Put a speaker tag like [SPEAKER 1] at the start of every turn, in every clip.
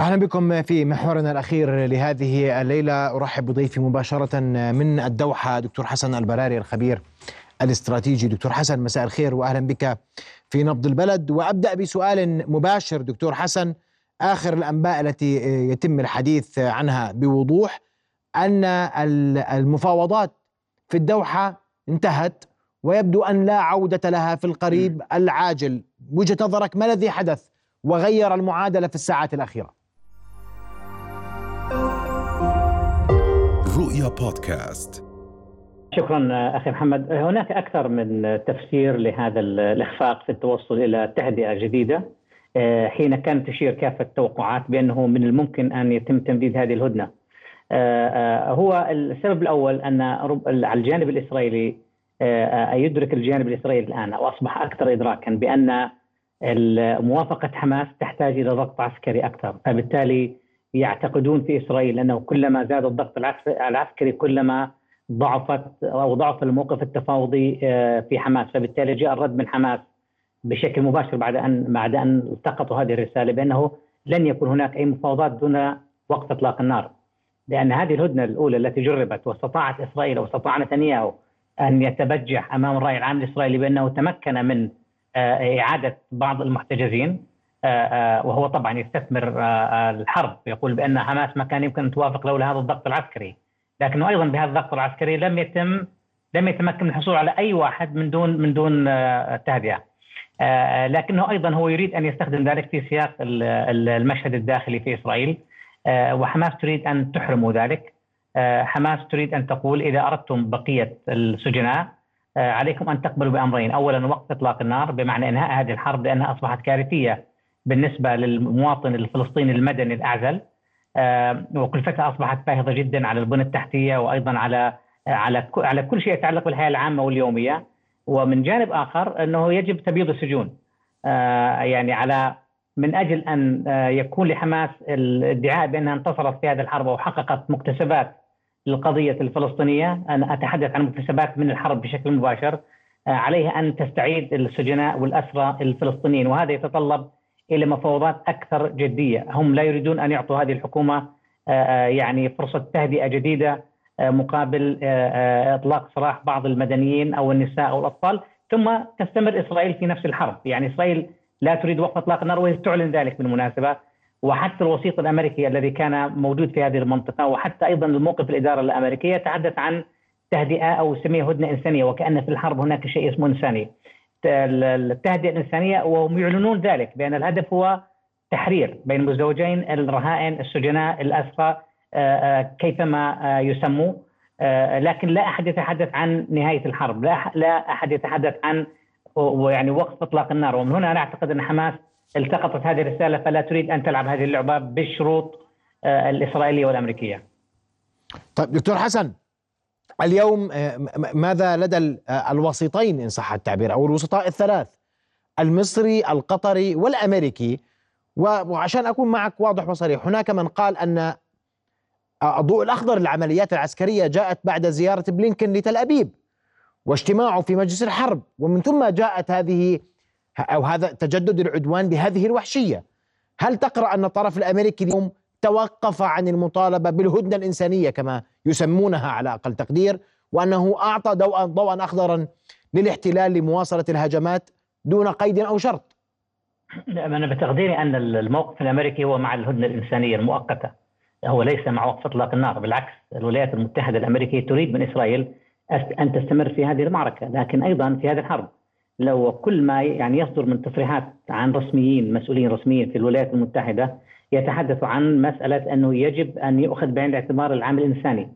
[SPEAKER 1] أهلا بكم في محورنا الأخير لهذه الليلة. أرحب بضيفي مباشرة من الدوحة دكتور حسن البراري الخبير الاستراتيجي. دكتور حسن مساء الخير واهلا بك في نبض البلد. وأبدأ بسؤال مباشر دكتور حسن. آخر الأنباء التي يتم الحديث عنها بوضوح أن المفاوضات في الدوحة انتهت ويبدو أن لا عودة لها في القريب العاجل. وجهة نظرك ما الذي حدث وغير المعادلة في الساعات الأخيرة؟
[SPEAKER 2] رؤيا بودكاست.
[SPEAKER 3] شكرا أخي محمد. هناك أكثر من تفسير لهذا الإخفاق في التوصل إلى تهدئة جديدة. حين كانت تشير كافه التوقعات بأنه من الممكن أن يتم تمديد هذه الهدنة. هو السبب الأول أن على الجانب الإسرائيلي يدرك الجانب الإسرائيلي الآن واصبح أكثر ادراكا بأن موافقة حماس تحتاج إلى ضغط عسكري أكثر. فبالتالي يعتقدون في إسرائيل أنه كلما زاد الضغط العسكري كلما ضعفت أو ضعف الموقف التفاوضي في حماس. فبالتالي جاء الرد من حماس بشكل مباشر بعد ان بعد أن التقطوا هذه الرسالة بأنه لن يكون هناك أي مفاوضات دون وقف إطلاق النار. لأن هذه الهدنة الأولى التي جربت واستطاعت إسرائيل واستطاع نتنياهو أن يتبجح أمام الراي العام الإسرائيلي بأنه تمكن من إعادة بعض المحتجزين. وهو طبعا يستثمر الحرب. يقول بأن حماس ما كان يمكن أن توافق لولا هذا الضغط العسكري. لكنه أيضا بهذا الضغط العسكري لم يتم لم يتمكن من الحصول على أي واحد من دون من دون تهدئه لكنه أيضا هو يريد أن يستخدم ذلك في سياق المشهد الداخلي في إسرائيل. وحماس تريد أن تحرمه ذلك. حماس تريد أن تقول إذا أردتم بقية السجناء عليكم أن تقبلوا بأمرين، اولا وقف إطلاق النار بمعنى إنهاء هذه الحرب لأنها أصبحت كارثية. بالنسبة للمواطن الفلسطيني المدني الأعزل. وكلفتها أصبحت باهظة جدا على البنى التحتية وأيضا على على على كل شيء يتعلق بالحياة العامة واليومية. ومن جانب آخر أنه يجب تبييض السجون. يعني على من أجل أن يكون لحماس الادعاء بأنها انتصرت في هذه الحرب وحققت مكتسبات للقضية الفلسطينية أنا أتحدث عن مكتسبات من الحرب بشكل مباشر. عليها أن تستعيد السجناء والأسرى الفلسطينيين وهذا يتطلب إلى مفاوضات أكثر جدية. هم لا يريدون أن يعطوا هذه الحكومة يعني فرصة تهدئة جديدة مقابل إطلاق سراح بعض المدنيين أو النساء أو الأطفال. ثم تستمر إسرائيل في نفس الحرب. يعني إسرائيل لا تريد وقف إطلاق النار وهي تعلن ذلك بالمناسبة وحتى الوسيط الأمريكي الذي كان موجود في هذه المنطقة وحتى أيضا الموقف الإدارة الأمريكية يتحدث عن تهدئة أو يسميها هدنة إنسانية. وكأن في الحرب هناك شيء اسمه انساني. التهدئة الإنسانية وهم يعلنون ذلك بأن الهدف هو تحرير بين المزدوجين الرهائن السجناء الأسرى كيفما يسموا. لكن لا أحد يتحدث عن نهاية الحرب، لا لا أحد يتحدث عن يعني وقف إطلاق النار. ومن هنا نعتقد أن حماس التقطت هذه الرسالة فلا تريد أن تلعب هذه اللعبة بالشروط الإسرائيلية والأمريكية.
[SPEAKER 1] طيب دكتور حسن. اليوم ماذا لدى الوسيطين إن صح التعبير أو الوسطاء الثلاث المصري القطري والأمريكي. وعشان أكون معك واضح وصريح هناك من قال أن الضوء الأخضر للعمليات العسكرية جاءت بعد زيارة بلينكن لتل أبيب واجتماعه في مجلس الحرب. ومن ثم جاءت هذه أو هذا تجدد العدوان بهذه الوحشية. هل تقرأ أن الطرف الأمريكي اليوم توقف عن المطالبة بالهدنة الإنسانية كما يسمونها على أقل تقدير وأنه أعطى ضوءا ضوءا اخضرا للاحتلال لمواصلة الهجمات دون قيد أو شرط.
[SPEAKER 3] أنا بتقديري أن الموقف الأمريكي هو مع الهدنة الإنسانية المؤقتة. هو ليس مع وقف إطلاق النار بالعكس الولايات المتحدة الأمريكية تريد من إسرائيل أن تستمر في هذه المعركة. لكن أيضا في هذه الحرب لو كل ما يعني يصدر من تصريحات عن رسميين مسؤولين رسميين في الولايات المتحدة يتحدث عن مسألة أنه يجب أن يؤخذ بعين الاعتبار العامل الإنساني.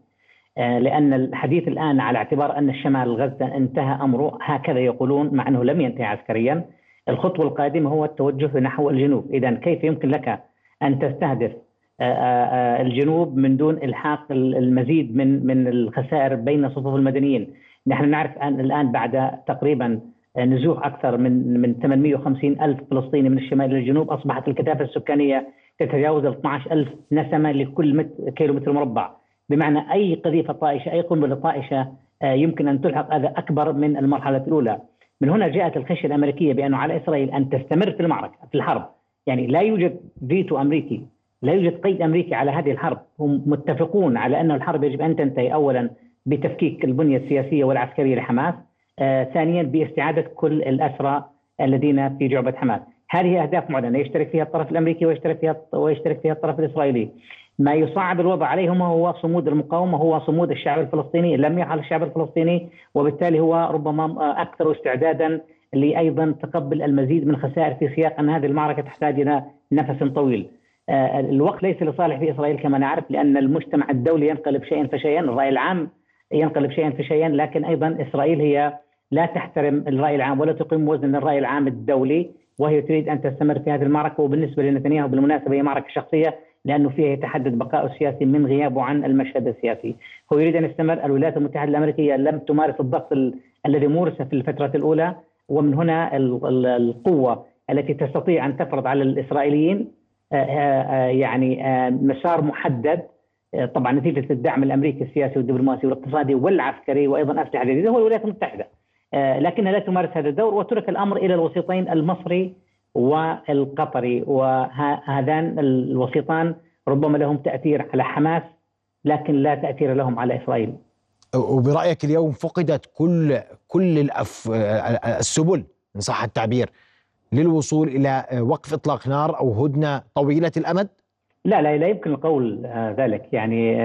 [SPEAKER 3] لأن الحديث الآن على اعتبار أن الشمال غزة انتهى أمره هكذا يقولون مع أنه لم ينتهي عسكريا. الخطوة القادمة هو التوجه نحو الجنوب. اذا كيف يمكن لك أن تستهدف الجنوب من دون إلحاق المزيد من من الخسائر بين صفوف المدنيين؟ نحن نعرف الآن بعد تقريبا نزوح أكثر من من 850 ألف فلسطيني من الشمال إلى الجنوب. أصبحت الكثافة السكانية تتجاوز ال 12 ألف نسمة لكل مت كيلو متر مربع. بمعنى أي قذيفة طائشة أي قنبلة طائشة يمكن أن تلحق هذا أكبر من المرحلة الأولى. من هنا جاءت الخشية الأمريكية بانه على إسرائيل أن تستمر في المعركة في الحرب. يعني لا يوجد فيتو أمريكي لا يوجد قيد أمريكي على هذه الحرب. هم متفقون على أن الحرب يجب أن تنتهي اولا بتفكيك البنية السياسية والعسكرية لحماس آه، ثانيا باستعادة كل الأسرى الذين في جعبة حماس. هذه أهداف معلنه يشترك فيها الطرف الأمريكي ويشترك فيها ويشترك فيها الطرف الإسرائيلي. ما يصعب الوضع عليهم هو صمود المقاومة هو صمود الشعب الفلسطيني. لم يفعل الشعب الفلسطيني وبالتالي هو ربما أكثر استعدادا لأيضا تقبل المزيد من الخسائر في سياق أن هذه المعركة تحتاج إلى نفس طويل. آه، الوقت ليس لصالح في إسرائيل كما نعرف لأن المجتمع الدولي ينقلب شيئا فشيئا، الرأي العام ينقلب شيئا فشيئا لكن أيضا إسرائيل هي لا تحترم الرأي العام ولا تقيم وزن الرأي العام الدولي. وهي تريد أن تستمر في هذه المعركة وبالنسبة لنتنياهو بالمناسبة هي معركة شخصية لأنه فيها يتحدد بقاء السياسي من غيابه عن المشهد السياسي، هو يريد أن يستمر الولايات المتحدة الأمريكية لم تمارس الضغط الذي مورس في الفترة الأولى ومن هنا القوة التي تستطيع أن تفرض على الإسرائيليين آه، آه، آه، يعني مسار محدد طبعا نتيجة الدعم الأمريكي السياسي والدبلوماسي والاقتصادي والعسكري وأيضا أسلحة جديدة هو الولايات المتحدة. لكنها لا تمارس هذا الدور وترك الأمر إلى الوسيطين المصري والقطري وهذان الوسيطان ربما لهم تأثير على حماس لكن لا تأثير لهم على إسرائيل.
[SPEAKER 1] وبرأيك اليوم فقدت كل كل الأف السبل ان صح التعبير للوصول إلى وقف إطلاق نار أو هدنة طويلة الأمد؟
[SPEAKER 3] لا لا لا يمكن القول آه، ذلك. يعني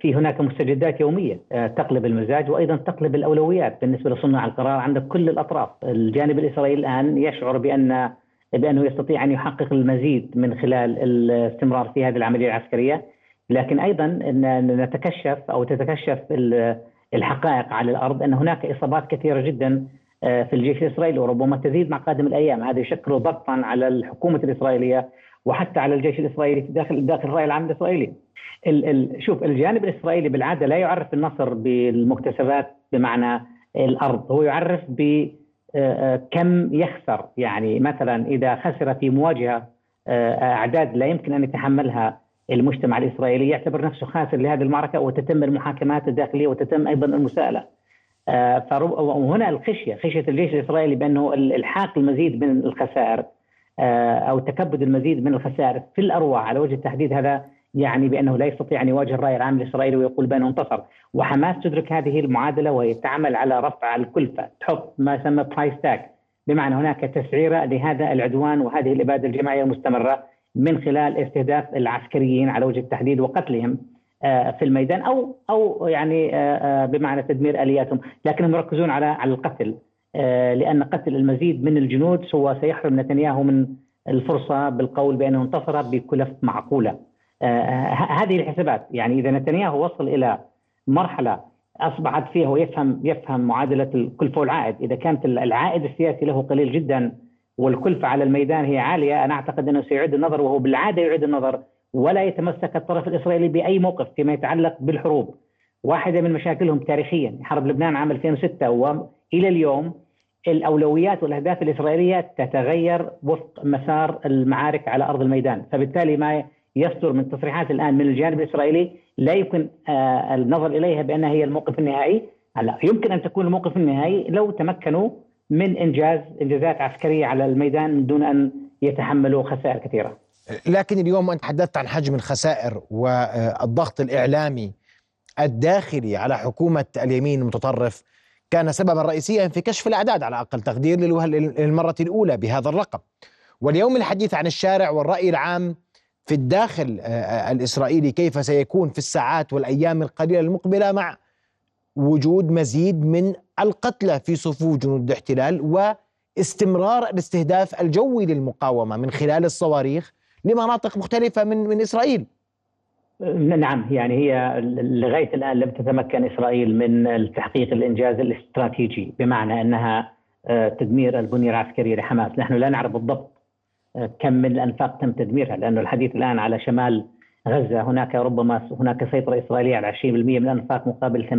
[SPEAKER 3] في هناك مستجدات يومية آه، تقلب المزاج وأيضا تقلب الأولويات بالنسبة لصناع القرار عند كل الأطراف، الجانب الإسرائيلي الآن يشعر بأن بأنه يستطيع أن يحقق المزيد من خلال الاستمرار في هذه العملية العسكرية، لكن أيضا نتكشف أو تتكشف الحقائق على الأرض أن هناك إصابات كثيرة جدا آه، في الجيش الإسرائيلي وربما تزيد مع قادم الأيام، هذا يشكل ضغطا على الحكومة الإسرائيلية وحتى على الجيش الإسرائيلي داخل داخل الراي العام الإسرائيلي. ال ال شوف الجانب الإسرائيلي بالعادة لا يعرف النصر بالمكتسبات بمعنى الأرض، هو يعرف ب آه، آه، كم يخسر يعني مثلا إذا خسر في مواجهة أعداد لا يمكن أن يتحملها المجتمع الإسرائيلي يعتبر نفسه خاسر لهذه المعركة وتتم المحاكمات الداخلية وتتم أيضا المساءلة. آه، وهنا الخشية خشية الجيش الإسرائيلي بأنه الحاق المزيد من الخسائر آه، أو تكبد المزيد من الخسائر في الأرواح على وجه التحديد هذا يعني بأنه لا يستطيع أن يواجه الرأي العام الاسرائيلي ويقول بأنه انتصر، وحماس تدرك هذه المعادلة وهي تعمل على رفع الكلفة، تحط ما يسمى برايس تاج بمعنى هناك تسعيره لهذا العدوان وهذه الإبادة الجماعية المستمرة من خلال استهداف العسكريين على وجه التحديد وقتلهم آه، في الميدان أو أو يعني آه، آه، بمعنى تدمير آلياتهم، لكنهم يركزون على على القتل. لأن قتل المزيد من الجنود هو سيحرم نتنياهو من الفرصة بالقول بأنه انتصر بكلف معقولة. هذه الحسابات يعني إذا نتنياهو وصل إلى مرحلة أصبحت فيها ويفهم يفهم معادلة الكلفه والعائد، إذا كانت العائد السياسي له قليل جدا والكلفة على الميدان هي عالية أنا أعتقد أنه سيعيد النظر وهو بالعادة يعيد النظر ولا يتمسك الطرف الإسرائيلي بأي موقف فيما يتعلق بالحروب واحدة من مشاكلهم تاريخيا حرب لبنان عام 2006 وإلى اليوم الأولويات والأهداف الإسرائيلية تتغير وفق مسار المعارك على أرض الميدان. فبالتالي ما يصدر من تصريحات الآن من الجانب الإسرائيلي لا يمكن آه، النظر إليها بأنها هي الموقف النهائي. هلا يمكن أن تكون الموقف النهائي لو تمكنوا من إنجاز إنجازات عسكرية على الميدان من دون أن يتحملوا خسائر كثيرة.
[SPEAKER 1] لكن اليوم أنت تحدثت عن حجم الخسائر والضغط الإعلامي الداخلي على حكومة اليمين المتطرف. كان سببا رئيسيا في كشف الأعداد على أقل تقدير للمرة الأولى بهذا الرقم. واليوم الحديث عن الشارع والرأي العام في الداخل الإسرائيلي كيف سيكون في الساعات والأيام القليلة المقبلة مع وجود مزيد من القتلى في صفوف جنود الاحتلال واستمرار الاستهداف الجوي للمقاومة من خلال الصواريخ لمناطق مختلفة من من إسرائيل.
[SPEAKER 3] نعم يعني هي لغاية الآن لم تتمكن إسرائيل من تحقيق الإنجاز الاستراتيجي بمعنى أنها آه، تدمير البنية العسكرية لحماس، نحن لا نعرف بالضبط آه، كم من الأنفاق تم تدميرها لأنه الحديث الآن على شمال غزة هناك ربما هناك سيطرة إسرائيلية على 20% من الأنفاق مقابل 80%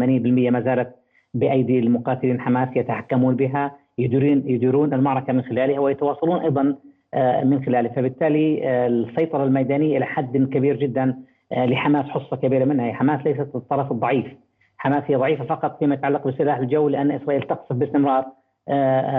[SPEAKER 3] ما زالت بأيدي المقاتلين حماس يتحكمون بها يديرون يديرون المعركة من خلالها ويتواصلون أيضا آه، من خلاله فبالتالي السيطرة الميدانية إلى حد كبير جدا لحماس حصة كبيرة منها. حماس ليست الطرف الضعيف. حماس هي ضعيفة فقط فيما يتعلق بسلاح الجو لأن إسرائيل تقصف باستمرار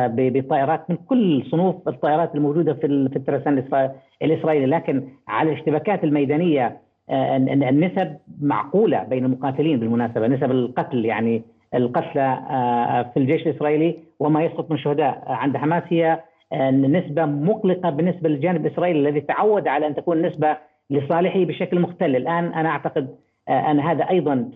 [SPEAKER 3] بطائرات من كل صنوف الطائرات الموجودة في الترسانة الإسرائيلي. لكن على الاشتباكات الميدانية النسب معقولة بين المقاتلين بالمناسبة. نسب القتل يعني القتلى في الجيش الإسرائيلي وما يسقط من شهداء عند حماس هي نسبة مقلقة بالنسبة للجانب الإسرائيلي الذي تعود على أن تكون نسبة لصالحه بشكل مختل. الآن أنا أعتقد أن هذا أيضا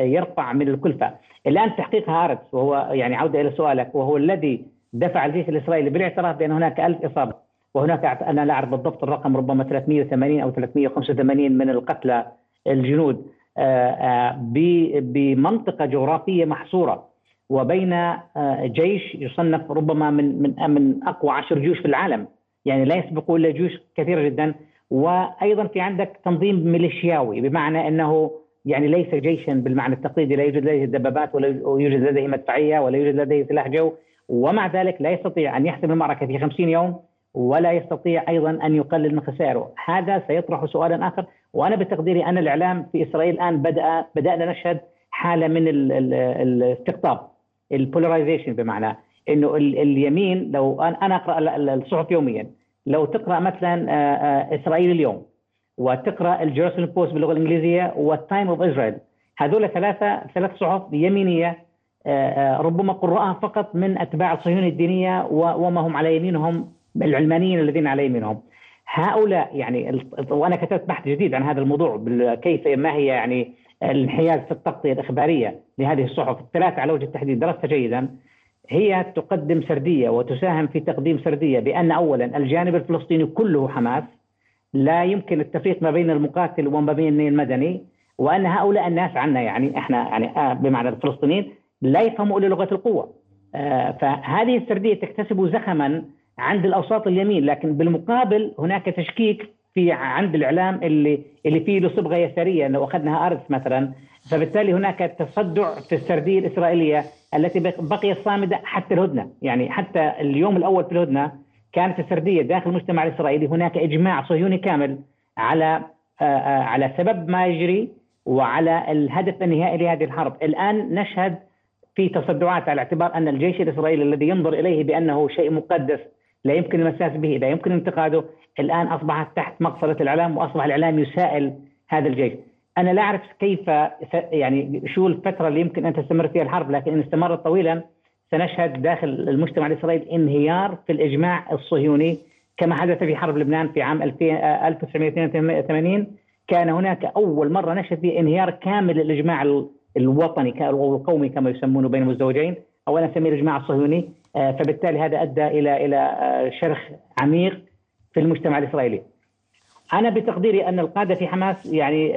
[SPEAKER 3] يرفع من الكلفة. الآن تحقيق هارتس وهو يعني عودة إلى سؤالك وهو الذي دفع الجيش الإسرائيلي بالاعتراف بأن هناك ألف إصابة وهناك أنا لا أعرف بالضبط الرقم ربما 380 أو 385 من القتلى الجنود بمنطقة جغرافية محصورة وبين جيش يصنف ربما من من من أقوى عشر جيوش في العالم. يعني لا يسبقه إلا جيوش كثيرة جدا. وأيضا في عندك تنظيم ميليشياوي بمعنى أنه يعني ليس جيشا بالمعنى التقليدي لا يوجد لديه دبابات ولا يوجد لديه مدفعية ولا يوجد لديه سلاح جو ومع ذلك لا يستطيع أن يحسم المعركة في 50 يوم ولا يستطيع أيضا أن يقلل من خسائره، هذا سيطرح سؤالا آخر وأنا بتقديري أن الإعلام في إسرائيل الآن بدأ بدأنا نشهد حالة من الاستقطاب ال polarization بمعنى إنه اليمين لو أنا أقرأ الصحف يوميا لو تقرأ مثلا إسرائيل اليوم وتقرأ ال Jerusalem Post باللغة الإنجليزية وال Times of Israel هذول ثلاثة ثلاث صحف يمينية ربما قراءها فقط من أتباع الصهيونية الدينية وما هم على يمينهم العلمانيين الذين على يمينهم. هؤلاء يعني وأنا كتبت بحث جديد عن هذا الموضوع كيف ما هي يعني الانحياز في التغطية الإخبارية لهذه الصحف. الثلاثة على وجه التحديد درستها جيدا. هي تقدم سردية وتساهم في تقديم سردية بأن اولا الجانب الفلسطيني كله حماس لا يمكن التفريق ما بين المقاتل وما بين المدني وأن هؤلاء الناس عنا يعني إحنا يعني بمعنى الفلسطينيين لا يفهموا إلا لغة القوة. فهذه السردية تكتسب زخما عند الأوساط اليمين لكن بالمقابل هناك تشكيك في عند الإعلام اللي اللي فيه له صبغه يسارية لو اخذنا أرث مثلا فبالتالي هناك تصدع في السردية الإسرائيلية التي بقيت صامدة حتى الهدنة. يعني حتى اليوم الأول في الهدنة كانت السردية داخل المجتمع الإسرائيلي هناك إجماع صهيوني كامل على على سبب ما يجري وعلى الهدف النهائي لهذه الحرب. الآن نشهد في تصدعات على اعتبار أن الجيش الإسرائيلي الذي ينظر إليه بأنه شيء مقدس لا يمكن المساس به لا يمكن انتقاده الآن أصبحت تحت مقصله الإعلام وأصبح الإعلام يسائل هذا الجيش. أنا لا أعرف كيف يعني شو الفترة اللي يمكن أن تستمر فيها الحرب لكن إن استمرت طويلا سنشهد داخل المجتمع الإسرائيلي انهيار في الإجماع الصهيوني كما حدث في حرب لبنان في عام 1982 كان هناك أول مرة نشهد فيه انهيار كامل للإجماع الوطني أو القومي كما يسمونه بين المزدوجين أو أنا اسميه الإجماع الصهيوني فبالتالي هذا أدى إلى إلى شرخ عميق في المجتمع الإسرائيلي. أنا بتقديري أن القادة في حماس يعني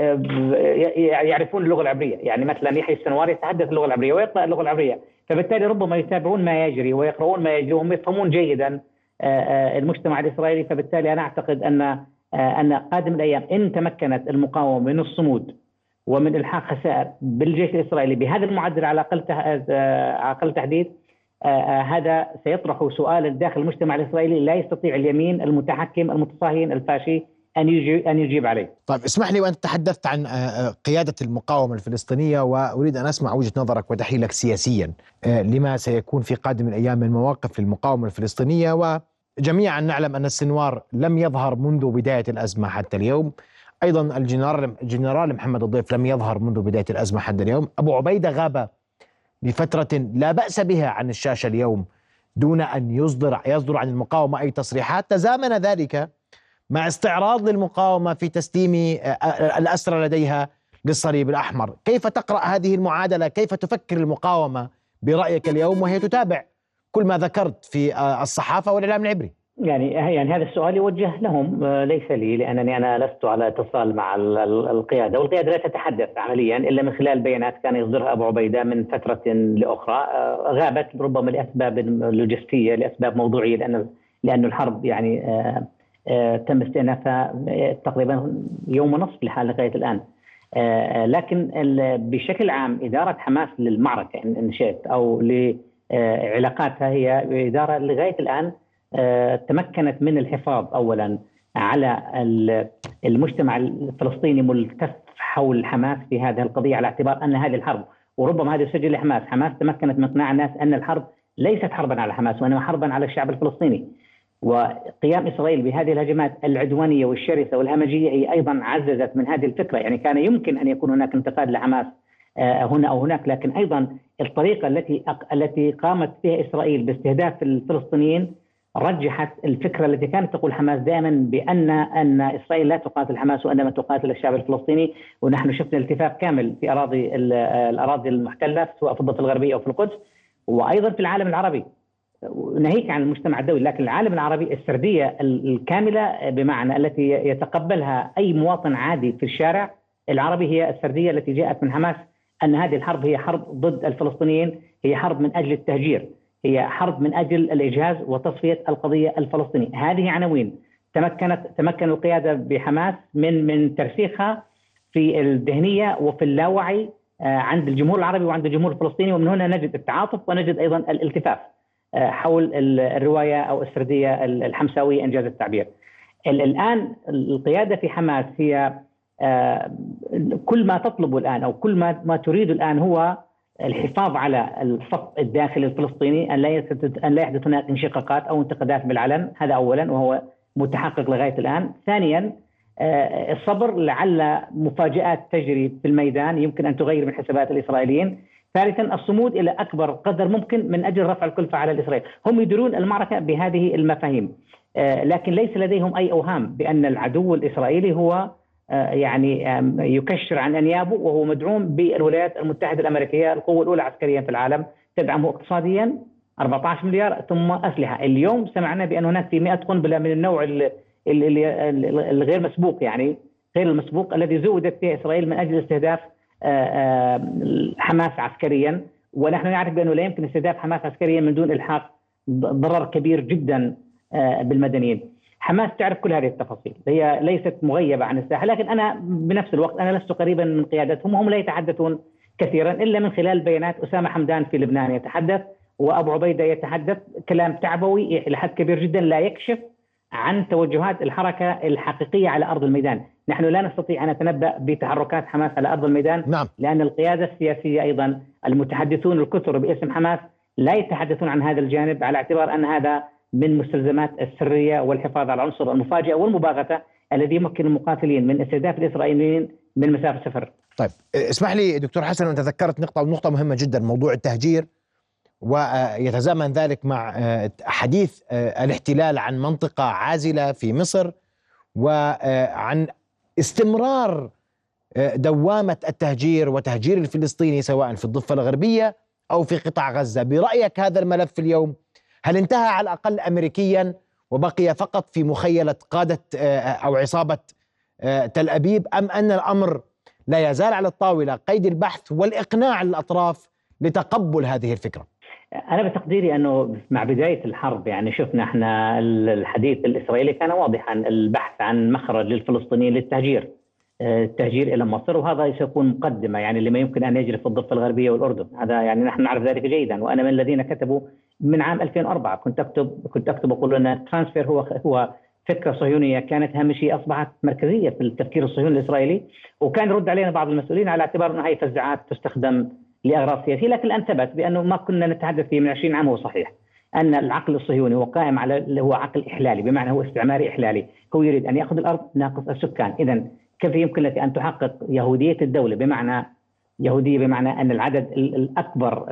[SPEAKER 3] يعرفون اللغة العبرية، يعني مثلا يحيى السنوار يتحدث اللغة العبرية ويقرأ اللغة العبرية، فبالتالي ربما يتابعون ما يجري ويقرؤون ما يجري وهم يفهمون جيدا المجتمع الإسرائيلي، فبالتالي أنا أعتقد أن أن قادم الأيام إن تمكنت المقاومة من الصمود ومن إلحاق خسائر بالجيش الإسرائيلي بهذا المعدل على أقل على أقل تحديد هذا سيطرح سؤالا داخل المجتمع الإسرائيلي لا يستطيع اليمين المتحكم المتصهين الفاشي أن يجيب أن يجيب عليه.
[SPEAKER 1] طيب اسمح لي وانت تحدثت عن قيادة المقاومة الفلسطينية وأريد أن أسمع وجهة نظرك وتحليلك سياسيا لما سيكون في قادم الأيام من مواقف للمقاومة الفلسطينية وجميعا نعلم أن السنوار لم يظهر منذ بداية الأزمة حتى اليوم. أيضا الجنرال الجنرال محمد الضيف لم يظهر منذ بداية الأزمة حتى اليوم، أبو عبيدة غاب لفترة لا بأس بها عن الشاشة اليوم دون أن يصدر يصدر عن المقاومة أي تصريحات تزامن ذلك مع استعراض للمقاومة في تسليم الأسرى لديها للصليب الأحمر. كيف تقرأ هذه المعادلة؟ كيف تفكر المقاومة برأيك اليوم؟ وهي تتابع كل ما ذكرت في الصحافة والإعلام العبري.
[SPEAKER 3] يعني يعني هذا السؤال يوجه لهم ليس لي لأنني أنا لست على اتصال مع القيادة. والقيادة لا تتحدث عمليا إلا من خلال بيانات كان يصدرها أبو عبيدة من فترة لأخرى. غابت ربما لأسباب لوجستية لأسباب موضوعية لأن لأن الحرب يعني تم استئنافها تقريبا يوم ونصف لحال لغاية الآن. لكن بشكل عام إدارة حماس للمعركة ان شئت أو لعلاقاتها هي إدارة لغاية الآن تمكنت من الحفاظ اولا على المجتمع الفلسطيني ملتف حول حماس في هذه القضية على اعتبار أن هذه الحرب وربما هذا يسجل لحماس، حماس تمكنت من اقناع الناس أن الحرب ليست حربا على حماس وإنما حربا على الشعب الفلسطيني. وقيام إسرائيل بهذه الهجمات العدوانية والشرسة والهمجية هي أيضا عززت من هذه الفكرة. يعني كان يمكن أن يكون هناك انتقاد لحماس آه، هنا أو هناك لكن أيضا الطريقة التي التي قامت فيها إسرائيل باستهداف الفلسطينيين رجحت الفكرة التي كانت تقول حماس دائما بأن أن إسرائيل لا تقاتل حماس وإنما تقاتل الشعب الفلسطيني. ونحن شفنا التفاف كامل في أراضي الأراضي المحتلة سواء في الضفة الغربية أو في القدس وأيضا في العالم العربي. ناهيك عن المجتمع الدولي لكن العالم العربي السردية الكاملة بمعنى التي يتقبلها أي مواطن عادي في الشارع العربي هي السردية التي جاءت من حماس أن هذه الحرب هي حرب ضد الفلسطينيين هي حرب من أجل التهجير هي حرب من أجل الإجهاز وتصفية القضية الفلسطينية. هذه عناوين. تمكنت تمكن القيادة بحماس من من ترسيخها في الذهنية وفي اللاوعي آه، عند الجمهور العربي وعند الجمهور الفلسطيني ومن هنا نجد التعاطف ونجد أيضا الالتفاف. حول الرواية أو السردية الحمساوية إنجاز التعبير. الآن القيادة في حماس هي آه، كل ما تطلبه الآن أو كل ما ما تريد الآن هو الحفاظ على الصف الداخلي الفلسطيني أن لا أن لا يحدث هناك انشقاقات أو انتقادات بالعلن هذا اولا وهو متحقق لغاية الآن ثانيا آه، الصبر لعل مفاجآت تجري في الميدان يمكن أن تغير من حسابات الإسرائيليين ثالثا الصمود إلى أكبر قدر ممكن من أجل رفع الكلفة على الإسرائيل. هم يديرون المعركة بهذه المفاهيم. آه، لكن ليس لديهم أي أوهام بأن العدو الإسرائيلي هو آه، يعني يكشر عن أنيابه وهو مدعوم بالولايات المتحدة الأمريكية القوة الأولى عسكريا في العالم تدعمه اقتصاديا 14 مليار ثم أسلحة، اليوم سمعنا بأن هناك في 100 قنبلة من النوع الغير مسبوق يعني غير المسبوق الذي زودت فيه إسرائيل من أجل استهداف حماس عسكريا ونحن نعرف بأنه لا يمكن استهداف حماس عسكريا من دون إلحاق ضرر كبير جدا بالمدنيين. حماس تعرف كل هذه التفاصيل هي ليست مغيبة عن الساحة لكن أنا بنفس الوقت أنا لست قريبا من قيادتهم هم لا يتحدثون كثيرا إلا من خلال بيانات أسامة حمدان في لبنان يتحدث وأبو عبيدة يتحدث كلام تعبوي إلى حد كبير جدا لا يكشف عن توجهات الحركة الحقيقية على أرض الميدان نحن لا نستطيع أن نتنبأ بتحركات حماس على أرض الميدان
[SPEAKER 1] نعم.
[SPEAKER 3] لأن القيادة السياسية أيضا المتحدثون الكثر باسم حماس لا يتحدثون عن هذا الجانب على اعتبار أن هذا من مستلزمات السرية والحفاظ على عنصر المفاجاه والمباغتة الذي يمكن المقاتلين من استهداف الإسرائيليين من مسافة صفر.
[SPEAKER 1] طيب اسمح لي دكتور حسن وانت ذكرت نقطة ونقطه مهمة جدا موضوع التهجير ويتزامن ذلك مع حديث الاحتلال عن منطقة عازلة في مصر وعن استمرار دوامة التهجير وتهجير الفلسطيني سواء في الضفة الغربية أو في قطاع غزة، برأيك هذا الملف اليوم هل انتهى على الأقل أمريكيا وبقي فقط في آه، أو عصابة آه، تل أبيب أم أن الأمر لا يزال على الطاولة؟ قيد البحث والإقناع الأطراف لتقبل هذه الفكرة.
[SPEAKER 3] أنا بتقديري أنه مع بداية الحرب يعني شفنا إحنا الحديث الإسرائيلي كان واضحا البحث عن مخرج للفلسطينيين للتهجير آه، التهجير إلى مصر وهذا سيكون مقدمة يعني لما يمكن أن يجري في الضفة الغربية والأردن. هذا يعني نحن نعرف ذلك جيدا وأنا من الذين كتبوا من عام 2004 كنت اكتب كنت أكتب أقول إن الترانسفير هو هو فكرة صهيونية كانت هامشيه أصبحت مركزية في التفكير الصهيوني الإسرائيلي وكان يرد علينا بعض المسؤولين على اعتبار إنه هي فزعات تستخدم لأغراض سياسية لكن الان ثبت بانه ما كنا نتحدث فيه من 20 عام هو صحيح. أن العقل الصهيوني هو قائم على اللي هو عقل إحلالي بمعنى هو استعماري إحلالي. هو يريد أن يأخذ الأرض ناقص السكان. اذا كيف يمكن لك أن تحقق يهودية الدولة؟ بمعنى يهودية بمعنى أن العدد الأكبر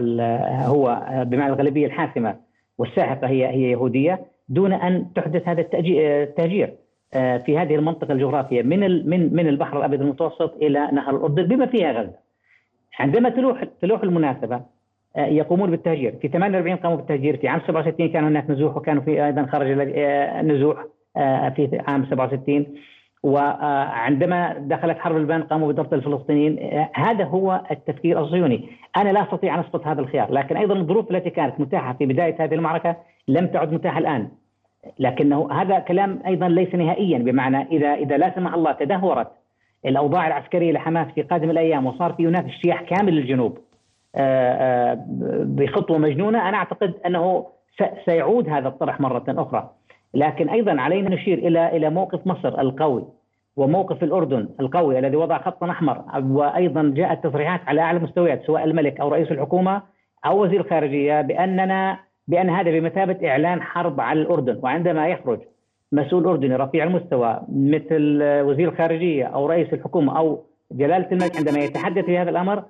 [SPEAKER 3] هو بمعنى الغالبية الحاسمة والساحقة هي هي يهودية دون أن تحدث هذا التهجير آه، في هذه المنطقة الجغرافية من من من البحر الأبيض المتوسط إلى نهر الأردن بما فيها غزة. عندما تلوح تلوح المناسبة آه، يقومون بالتهجير، في 48 قاموا بالتهجير، في عام 67 كان هناك نزوح وكانوا في أيضا خرج نزوح آه، في عام 67 وعندما دخلت حرب البان قاموا بضبط الفلسطينيين. هذا هو التفكير الصهيوني. أنا لا أستطيع أن أسقط هذا الخيار لكن أيضا الظروف التي كانت متاحة في بداية هذه المعركة لم تعد متاحة الآن. لكنه هذا كلام أيضا ليس نهائيا بمعنى اذا إذا لا سمح الله تدهورت الأوضاع العسكرية لحماس في قادم الأيام وصار في هناك اجتياح كامل للجنوب آه، آه، بخطوة مجنونة. أنا أعتقد أنه سيعود هذا الطرح مرة أخرى. لكن أيضا علينا نشير إلى إلى موقف مصر القوي وموقف الأردن القوي الذي وضع خطا أحمر وأيضا جاءت تصريحات على أعلى المستويات سواء الملك أو رئيس الحكومة أو وزير الخارجية بأننا بأن هذا بمثابة إعلان حرب على الأردن. وعندما يخرج مسؤول أردني رفيع المستوى مثل وزير الخارجية أو رئيس الحكومة أو جلالة الملك عندما يتحدث في هذا الأمر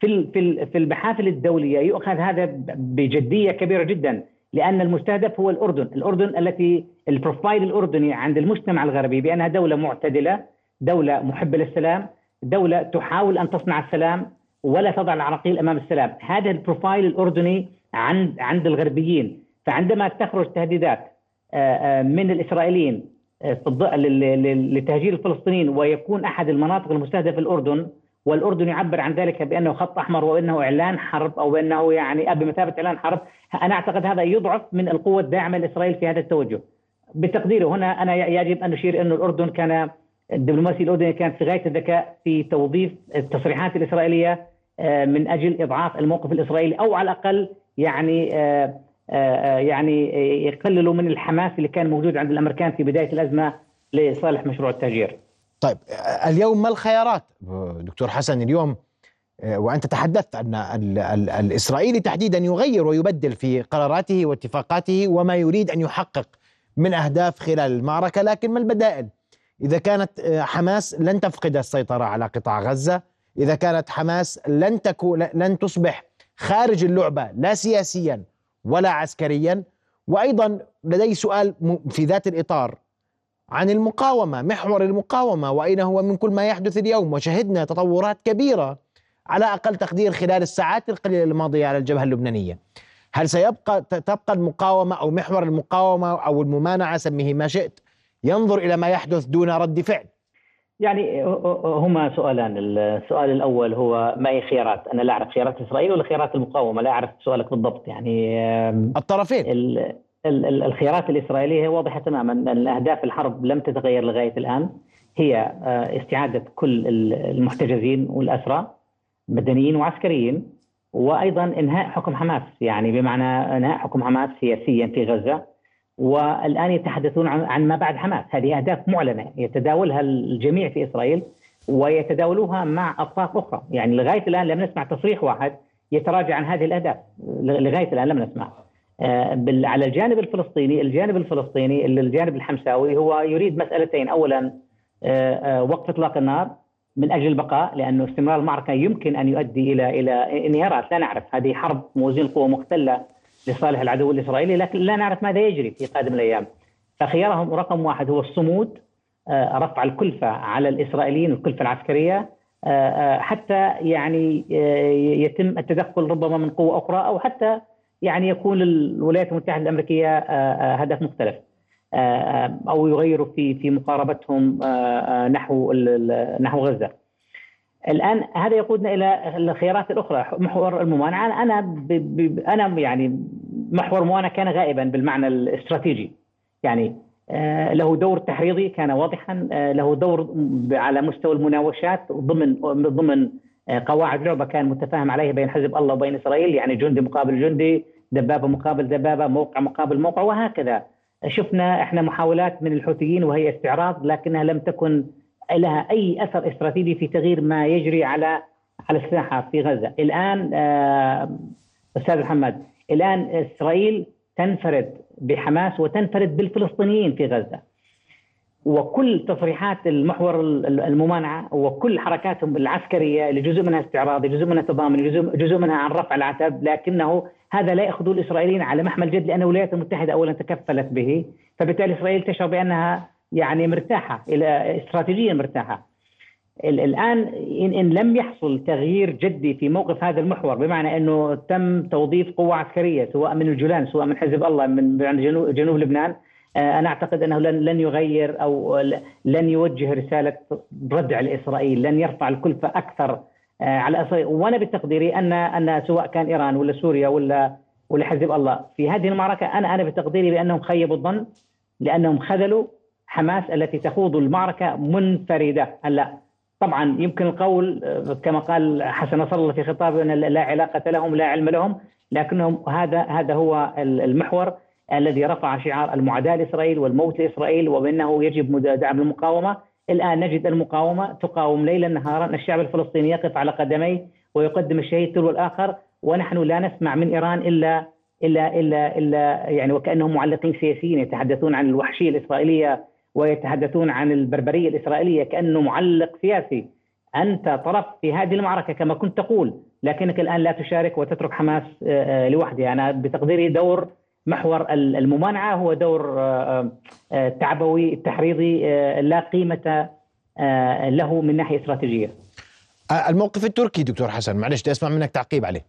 [SPEAKER 3] في في في المحافل الدولية يؤخذ هذا بجدية كبيرة جدا لأن المستهدف هو الأردن، الأردن التي ال profile الأردني عند المجتمع الغربي بأنها دولة معتدلة، دولة محبة للسلام، دولة تحاول أن تصنع السلام ولا تضع العراقيل أمام السلام، هذا ال profile الأردني عند عند الغربيين، فعندما تخرج تهديدات من الإسرائيليين لتهجير الفلسطينيين ويكون أحد المناطق المستهدفة الأردن. والأردن يعبر عن ذلك بأنه خط أحمر وانه إعلان حرب أو انه يعني بمثابه إعلان حرب. أنا أعتقد هذا يضعف من القوة الداعمة لإسرائيل في هذا التوجه. بالتقدير هنا أنا يجب أن أشير إنه الأردن كان الدبلوماسي الأردني كان في غاية الذكاء في توظيف التصريحات الإسرائيلية آه، من أجل إضعاف الموقف الإسرائيلي أو على الأقل يعني آه، آه، يعني يقللوا من الحماس اللي كان موجود عند الأمريكان في بداية الأزمة لصالح مشروع التهجير.
[SPEAKER 1] طيب اليوم ما الخيارات دكتور حسن اليوم وأنت تحدثت أن الإسرائيلي تحديدا يغير ويبدل في قراراته واتفاقاته وما يريد أن يحقق من أهداف خلال المعركة لكن ما البدائل؟ إذا كانت حماس لن تفقد السيطرة على قطاع غزة، إذا كانت حماس لن تكون لن تصبح خارج اللعبة لا سياسيا ولا عسكريا. وأيضا لدي سؤال في ذات الإطار عن المقاومة محور المقاومة وأين هو من كل ما يحدث اليوم. وشهدنا تطورات كبيرة على أقل تقدير خلال الساعات القليلة الماضية على الجبهة اللبنانية. هل سيبقى تبقى المقاومة أو محور المقاومة أو الممانعة؟ سميه ما شئت. ينظر إلى ما يحدث دون رد فعل.
[SPEAKER 3] يعني هما سؤالان. السؤال الأول هو ما هي خيارات؟ أنا لا أعرف خيارات إسرائيل ولا خيارات المقاومة لا أعرف سؤالك بالضبط. يعني
[SPEAKER 1] الطرفين.
[SPEAKER 3] الخيارات الإسرائيلية واضحة تماما. أن أهداف الحرب لم تتغير لغاية الآن. هي استعادة كل المحتجزين والأسرى مدنيين وعسكريين وأيضا إنهاء حكم حماس. يعني بمعنى إنهاء حكم حماس سياسيا في غزة. والآن يتحدثون عن ما بعد حماس. هذه أهداف معلنة يتداولها الجميع في إسرائيل ويتداولوها مع أطراف أخرى. يعني لغاية الآن لم نسمع تصريح واحد يتراجع عن هذه الأهداف. لغاية الآن لم نسمع. آه، على الجانب الفلسطيني الجانب الفلسطيني الجانب الحمساوي هو يريد مسألتين. أولا آه، آه، وقف إطلاق النار من أجل البقاء لأنه استمرار المعركة يمكن أن يؤدي إلى إلى انهيارات لا نعرف هذه حرب موازين القوى مختلة لصالح العدو الإسرائيلي لكن لا نعرف ماذا يجري في قادم الأيام فخيارهم رقم واحد هو الصمود رفع الكلفة على الإسرائيليين الكلفة العسكرية حتى يعني يتم التدخل ربما من قوة أخرى أو حتى يعني يكون الولايات المتحدة الأمريكية آه، آه، هدف مختلف آه، أو يغيروا في في مقاربتهم نحو نحو غزة. الآن هذا يقودنا إلى الخيارات الأخرى محور الممانعة. أنا أنا يعني محور الممانعة كان غائبا بالمعنى الاستراتيجي. يعني له دور تحريضي كان واضحا له دور على مستوى المناوشات ضمن ضمن قواعد لعبة كان متفاهم عليها بين حزب الله وبين إسرائيل يعني جندي مقابل جندي دبابة مقابل دبابة موقع مقابل موقع وهكذا. شفنا إحنا محاولات من الحوثيين وهي استعراض لكنها لم تكن لها أي أثر استراتيجي في تغيير ما يجري على على الساحة في غزة. الآن آه، أستاذ محمد الآن إسرائيل تنفرد بحماس وتنفرد بالفلسطينيين في غزة. وكل تصريحات المحور الممانعة وكل حركاتهم العسكرية اللي جزء منها استعراضي، جزء منها تضامن، جزء جزء منها عن رفع العتب، لكنه هذا لا ياخذه الإسرائيليين على محمل جد لأن الولايات المتحدة اولا تكفلت به، فبالتالي إسرائيل تشعر بأنها يعني مرتاحة إلى استراتيجيا مرتاحة. الآن ان لم يحصل تغيير جدي في موقف هذا المحور بمعنى إنه تم توظيف قوة عسكرية سواء من الجولان سواء من حزب الله من جنوب, جنوب لبنان آه، أنا أعتقد إنه لن لن يغير أو لن يوجه رسالة ردع لاسرائيل، لن يرفع الكلفة أكثر آه، على إسرائيل، وأنا بتقديري ان أن سواء كان إيران ولا سوريا ولا ولا حزب الله في هذه المعركة أنا أنا بتقديري بأنهم خيبوا الظن لأنهم خذلوا حماس التي تخوض المعركة منفردة، هلا طبعا يمكن القول آه، كما قال حسن نصر الله في خطابه أن لا علاقة لهم لا علم لهم لكنهم هذا هذا هو المحور الذي رفع شعار المعاداة لإسرائيل والموت لإسرائيل وبأنه يجب دعم المقاومة. الآن نجد المقاومة تقاوم ليلا نهارا الشعب الفلسطيني يقف على قدميه ويقدم الشهيد تلو الآخر ونحن لا نسمع من إيران إلا إلا إلا إلا يعني وكأنهم معلقين سياسيين يتحدثون عن الوحشية الإسرائيلية ويتحدثون عن البربرية الإسرائيلية كأنه معلق سياسي أنت طرف في هذه المعركة كما كنت تقول لكنك الآن لا تشارك وتترك حماس آه، آه، لوحدها أنا بتقديري دور محور الممانعة هو دور آه، تعبوي تحريضي لا قيمة له من ناحية استراتيجية.
[SPEAKER 1] الموقف التركي دكتور حسن معلش بدي أسمع منك تعقيب عليه.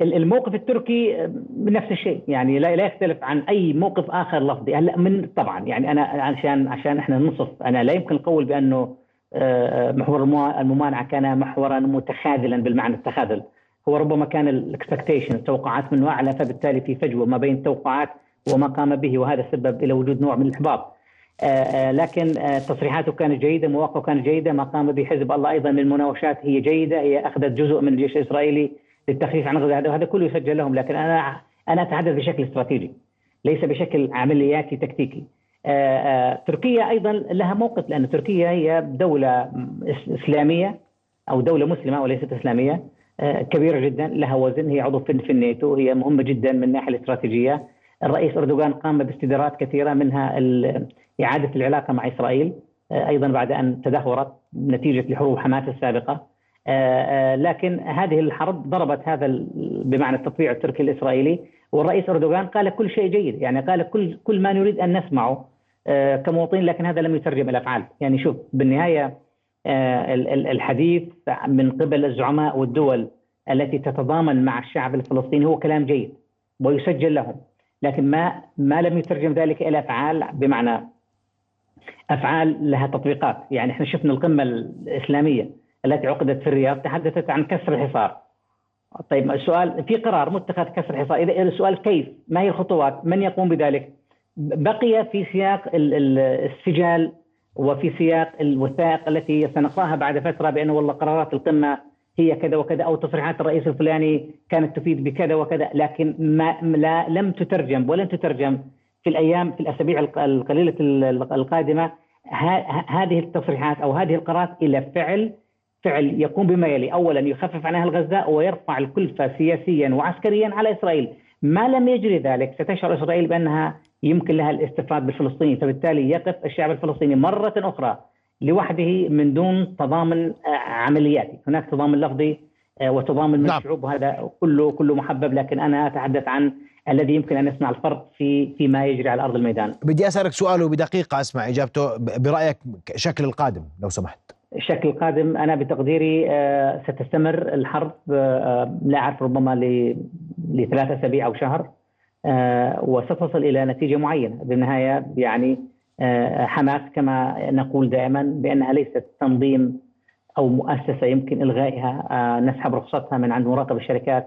[SPEAKER 3] الموقف التركي نفس الشيء. يعني لا لا يختلف عن أي موقف آخر لفظي. هلا من طبعا يعني أنا عشان عشان إحنا ننصف أنا لا يمكن القول بأنه آه، محور الممانعة كان محورا متخاذلا بالمعنى التخاذل. هو ربما كان الاكسبكتيشن التوقعات منه اعلى فبالتالي في فجوة ما بين التوقعات وما قام به وهذا سبب إلى وجود نوع من الإحباط. آه، آه، لكن تصريحاته كانت جيدة مواقفه كانت جيدة ما قام به حزب الله أيضا من المناوشات هي جيدة هي أخذت جزء من الجيش الإسرائيلي للتخفيف عن غزة. هذا كله يسجل لهم لكن أنا أنا أتحدث بشكل استراتيجي ليس بشكل عملياتي تكتيكي. آه، آه، تركيا أيضا لها موقف لأن تركيا هي دولة إسلامية أو دولة مسلمة وليست إسلامية آه، كبيرة جدا لها وزن هي عضو في الناتو هي مهمة جدا من الناحية الاستراتيجية. الرئيس أردوغان قام باستدارات كثيرة منها إعادة العلاقة مع إسرائيل أيضا بعد أن تدهورت نتيجة لحروب حماس السابقة. لكن هذه الحرب ضربت هذا بمعنى التطبيع التركي الإسرائيلي والرئيس أردوغان قال كل شيء جيد يعني قال كل كل ما نريد أن نسمعه آه، كمواطنين لكن هذا لم يترجم إلى افعال يعني شوف بالنهاية آه، الحديث من قبل الزعماء والدول التي تتضامن مع الشعب الفلسطيني هو كلام جيد ويسجل لهم لكن ما ما لم يترجم ذلك إلى أفعال بمعنى أفعال لها تطبيقات. يعني إحنا شفنا القمة الإسلامية التي عقدت في الرياض تحدثت عن كسر الحصار. طيب السؤال في قرار متخذ كسر الحصار. إذا السؤال كيف؟ ما هي الخطوات؟ من يقوم بذلك؟ بقي في سياق السجال وفي سياق الوثائق التي سنقراها بعد فترة بانه والله قرارات القمة هي كذا وكذا أو تصريحات الرئيس الفلاني كانت تفيد بكذا وكذا لكن ما لا لم تترجم ولن تترجم في الأيام في الأسابيع القليلة القادمة هذه التصريحات أو هذه القرارات إلى فعل فعل يقوم بما يلي اولا يخفف عن أهل غزه ويرفع الكلفه سياسيا وعسكريا على إسرائيل ما لم يجري ذلك ستشعر إسرائيل بأنها يمكن لها الاستفاد بالفلسطيني فبالتالي يقف الشعب الفلسطيني مرة أخرى لوحده من دون تضامن آه، عملياتي هناك تضامن لفظي آه، وتضامن من نعم. الشعوب وهذا كله كله محبب لكن أنا أتحدث عن الذي يمكن أن نسمع الفرق في فيما يجري على أرض الميدان.
[SPEAKER 1] بدي أسألك سؤال وبدقيقة أسمع إجابته برأيك شكل القادم لو سمحت.
[SPEAKER 3] الشكل القادم أنا بتقديري آه، ستستمر الحرب لا أعرف ربما لثلاث أسابيع أو شهر آه، وستصل إلى نتيجة معينة. بالنهاية يعني آه، حماس كما نقول دائما بأنها ليست تنظيم أو مؤسسة يمكن إلغائها آه، نسحب رخصتها من عند مراقب الشركات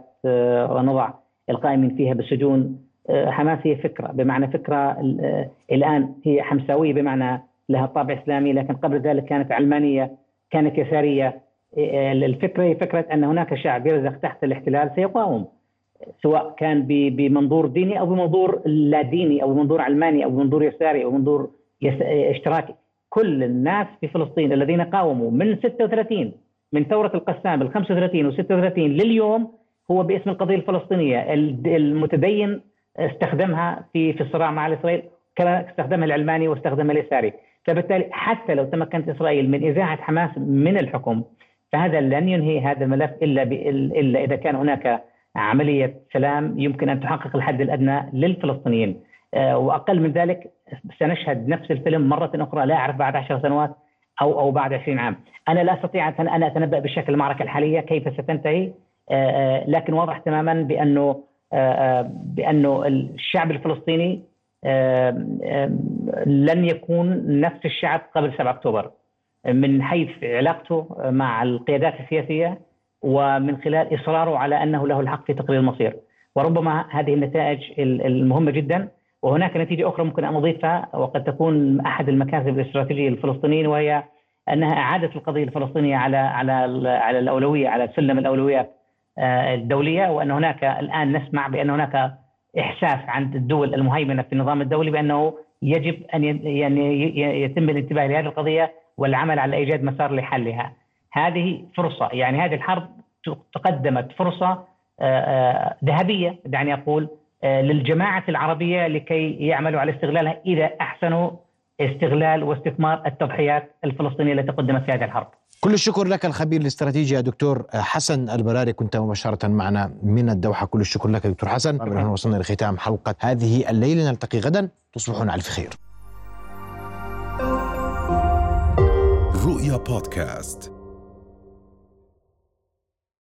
[SPEAKER 3] ونضع القائمين فيها بالسجون. حماس هي فكرة بمعنى فكرة الآن هي حمساوية بمعنى لها طابع إسلامي لكن قبل ذلك كانت علمانية كانت يسارية. الفكرة هي فكرة أن هناك شعب يرزق تحت الاحتلال سيقاوم سواء كان بمنظور ديني أو بمنظور لا ديني أو بمنظور علماني أو بمنظور يساري أو بمنظور اشتراكي. كل الناس في فلسطين الذين قاوموا من 36 من ثورة القسام ال 35 و 36 لليوم هو باسم القضية الفلسطينية المتدين استخدمها في في الصراع مع إسرائيل كما استخدمها العلماني واستخدمها اليساري. فبالتالي حتى لو تمكنت إسرائيل من إزاحة حماس من الحكم فهذا لن ينهي هذا الملف إلا إلا إذا كان هناك عملية سلام يمكن أن تحقق الحد الأدنى للفلسطينيين. آه، وأقل من ذلك سنشهد نفس الفيلم مرة أخرى لا أعرف بعد عشر سنوات أو أو بعد 20 عام. أنا لا أستطيع ان أتنبأ بشكل المعركة الحالية كيف ستنتهي آه، آه، لكن واضح تماما بأنه بأنه الشعب الفلسطيني لن يكون نفس الشعب قبل 7 أكتوبر من حيث علاقته مع القيادات السياسية ومن خلال إصراره على أنه له الحق في تقرير المصير. وربما هذه النتائج المهمة جدا وهناك نتيجة أخرى ممكن أن اضيفها وقد تكون أحد المكاسب الاستراتيجية للفلسطينيين وهي أنها اعاده القضية الفلسطينية على على على الأولوية على سلم الأولويات آه، الدولية وأن هناك الآن نسمع بأن هناك إحساس عند الدول المهيمنة في النظام الدولي بأنه يجب أن يعني يتم الانتباه لهذه القضية والعمل على إيجاد مسار لحلها. هذه فرصة يعني هذه الحرب تقدمت فرصة ذهبية دعني أقول للجماعة العربية لكي يعملوا على استغلالها إذا أحسنوا استغلال واستثمار التضحيات الفلسطينية التي قدمت في هذه الحرب.
[SPEAKER 1] كل الشكر لك الخبير الاستراتيجي يا دكتور حسن البراري كنت مباشرة معنا من الدوحة. كل الشكر لك دكتور حسن. هنا وصلنا لختام حلقة هذه الليلة نلتقي غدا. تصبحون على خير رؤيا بودكاست.